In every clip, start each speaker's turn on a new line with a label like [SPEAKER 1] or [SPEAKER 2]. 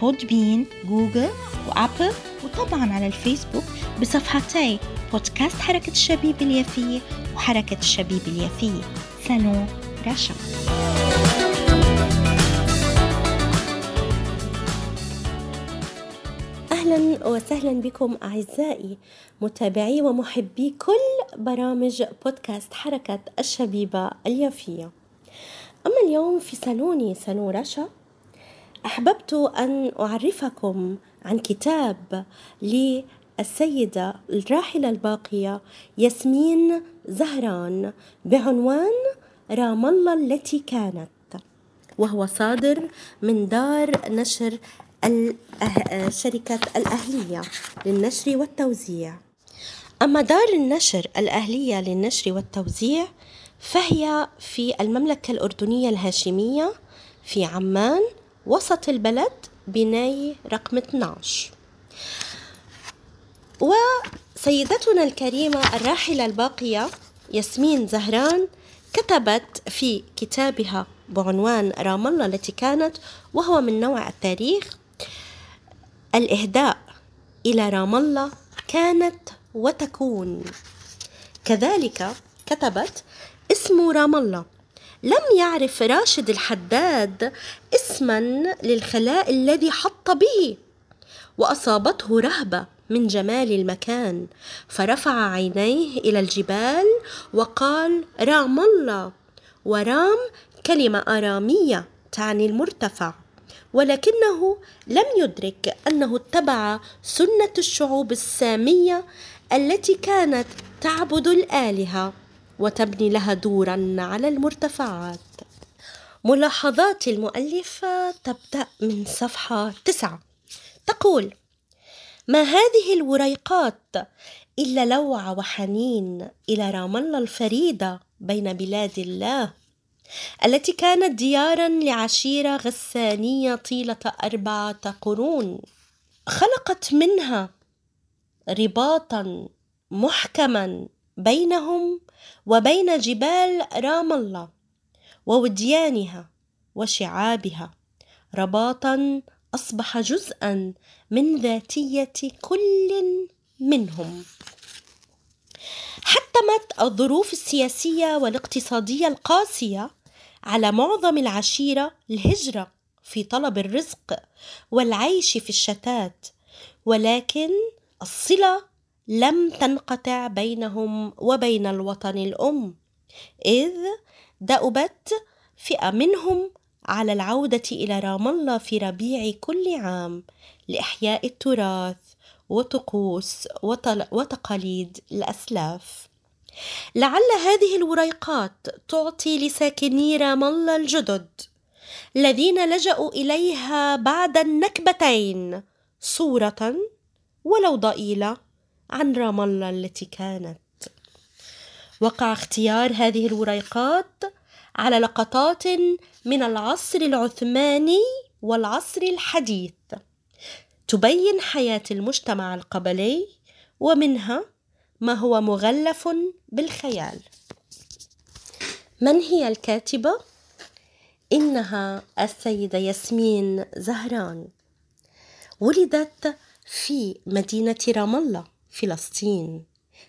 [SPEAKER 1] Podbean Google وابل وطبعا على الفيسبوك بصفحتي بودكاست حركة الشبيب اليافية وحركة الشبيب اليافية. سالون رشا. أهلا وسهلا بكم أعزائي متابعي ومحبي كل برامج بودكاست حركة الشبيبة اليافية. أما اليوم في صالوني صالون رشا أحببت أن أعرفكم عن كتاب للسيدة الراحلة الباقية ياسمين زهران بعنوان رام الله التي كانت وهو صادر من دار نشر شركة الأهلية للنشر والتوزيع. أما دار النشر الأهلية للنشر والتوزيع فهي في المملكة الأردنية الهاشمية في عمان وسط البلد بناي رقم 12 وسيدتنا الكريمة الراحلة الباقية ياسمين زهران كتبت في كتابها بعنوان رام الله التي كانت وهو من نوع التاريخ الإهداء إلى رام الله كانت وتكون. كذلك كتبت اسم رام الله. لم يعرف راشد الحداد اسما للخلاء الذي حط به وأصابته رهبة من جمال المكان. فرفع عينيه إلى الجبال وقال رام الله. ورام كلمة آرامية تعني المرتفع ولكنه لم يدرك أنه اتبع سنة الشعوب السامية التي كانت تعبد الآلهة. وتبني لها دورا على المرتفعات. ملاحظات المؤلفة تبدأ من صفحة تسعة. تقول ما هذه الوريقات إلا لوعة وحنين إلى رام الله الفريدة بين بلاد الله التي كانت ديارا لعشيرة غسانية طيلة أربعة قرون خلقت منها رباطا محكما بينهم وبين جبال رام الله ووديانها وشعابها. رباطا أصبح جزءا من ذاتية كل منهم. حتمت الظروف السياسية والاقتصادية القاسية على معظم العشيرة الهجرة في طلب الرزق والعيش في الشتات ولكن الصلة لم تنقطع بينهم وبين الوطن الأم إذ دأبت فئة منهم على العودة إلى رام الله في ربيع كل عام لإحياء التراث وطقوس وتقاليد الأسلاف. لعل هذه الوريقات تعطي لساكني رام الله الجدد الذين لجأوا إليها بعد النكبتين صورة ولو ضئيلة. عن رام الله التي كانت. وقع اختيار هذه الوريقات على لقطات من العصر العثماني والعصر الحديث تبين حياة المجتمع القبلي ومنها ما هو مغلف بالخيال. من هي الكاتبة؟ إنها السيدة ياسمين زهران. ولدت في مدينة رام الله. فلسطين.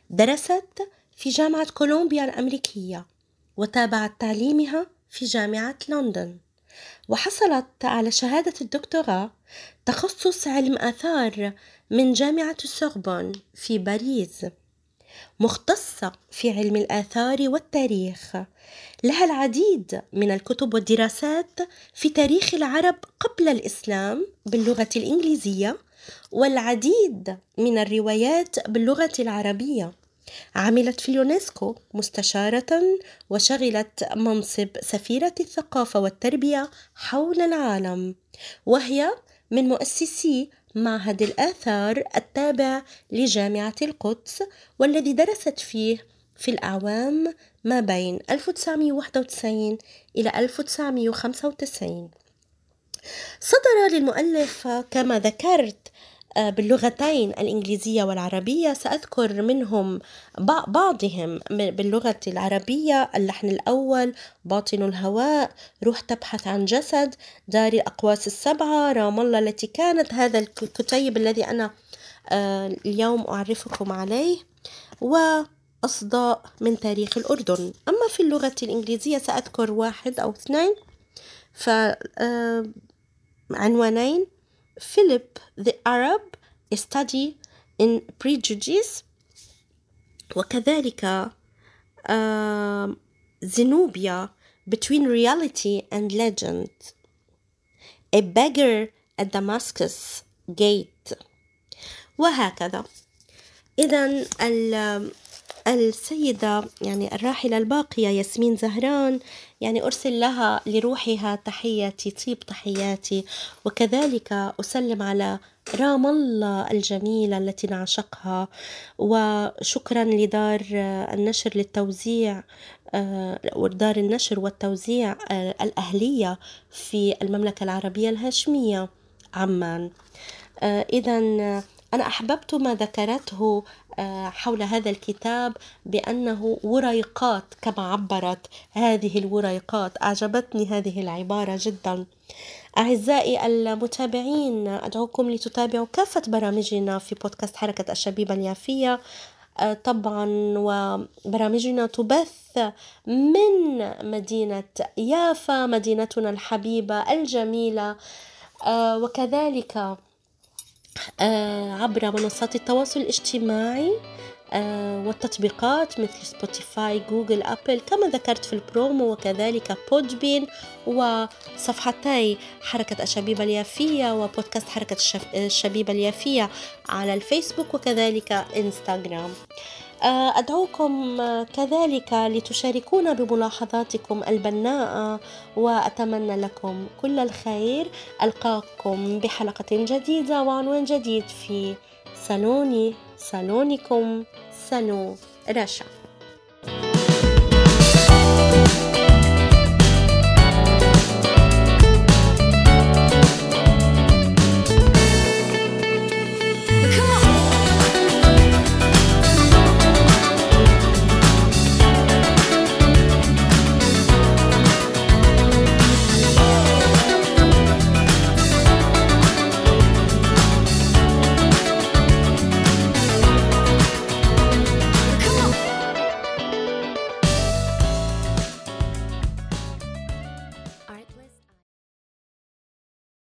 [SPEAKER 1] درست في جامعة كولومبيا الأمريكية وتابعت تعليمها في جامعة لندن. وحصلت على شهادة الدكتوراه تخصص علم آثار من جامعة السوربون في باريس. مختصة في علم الآثار والتاريخ. لها العديد من الكتب والدراسات في تاريخ العرب قبل الإسلام باللغة الإنجليزية والعديد من الروايات باللغة العربية. عملت في اليونسكو مستشارة وشغلت منصب سفيرة الثقافة والتربية حول العالم وهي من مؤسسي
[SPEAKER 2] معهد الآثار التابع لجامعة القدس والذي درست فيه في الأعوام ما بين 1991 إلى 1995 صدر للمؤلف كما ذكرت آه، باللغتين الإنجليزية والعربية. سأذكر منهم بعضهم باللغة العربية اللحن الأول باطن الهواء روح تبحث عن جسد دار الأقواس السبعة رام الله التي كانت هذا الكتيب الذي أنا آه، اليوم أعرفكم عليه وأصداء من تاريخ الأردن. أما في اللغة الإنجليزية سأذكر واحد أو اثنين. فعنوانين آه، Philip the Arab study in prejudice وكذلك uh, Zenobia between reality and legend a beggar at Damascus gate وهكذا إذا السيدة يعني الراحلة الباقية ياسمين زهران يعني أرسل لها لروحها تحياتي طيب تحياتي. وكذلك أسلم على رام الله الجميلة التي نعشقها. وشكرا لدار النشر للتوزيع ودار النشر والتوزيع الأهلية في المملكة العربية الهاشمية عمان. إذا أنا أحببت ما ذكرته آه، حول هذا الكتاب بأنه وريقات كما عبرت. هذه الوريقات أعجبتني هذه العبارة جدا. أعزائي المتابعين أدعوكم لتتابعوا كافة برامجنا في بودكاست حركة الشبيبة اليافية. آه، طبعا وبرامجنا تبث من مدينة يافا مدينتنا الحبيبة الجميلة. آه، وكذلك عبر منصات التواصل الاجتماعي آه، والتطبيقات مثل Spotify Google Apple كما ذكرت في البرومو وكذلك Podbean وصفحتي حركة الشبيبة اليافية وبودكاست حركة الشبيبة اليافية على الفيسبوك وكذلك إنستغرام. آه، أدعوكم كذلك لتشاركونا بملاحظاتكم البناءة وأتمنى لكم كل الخير. ألقاكم بحلقة جديدة وعنوان جديد في صالوني صالونكم صالون رشا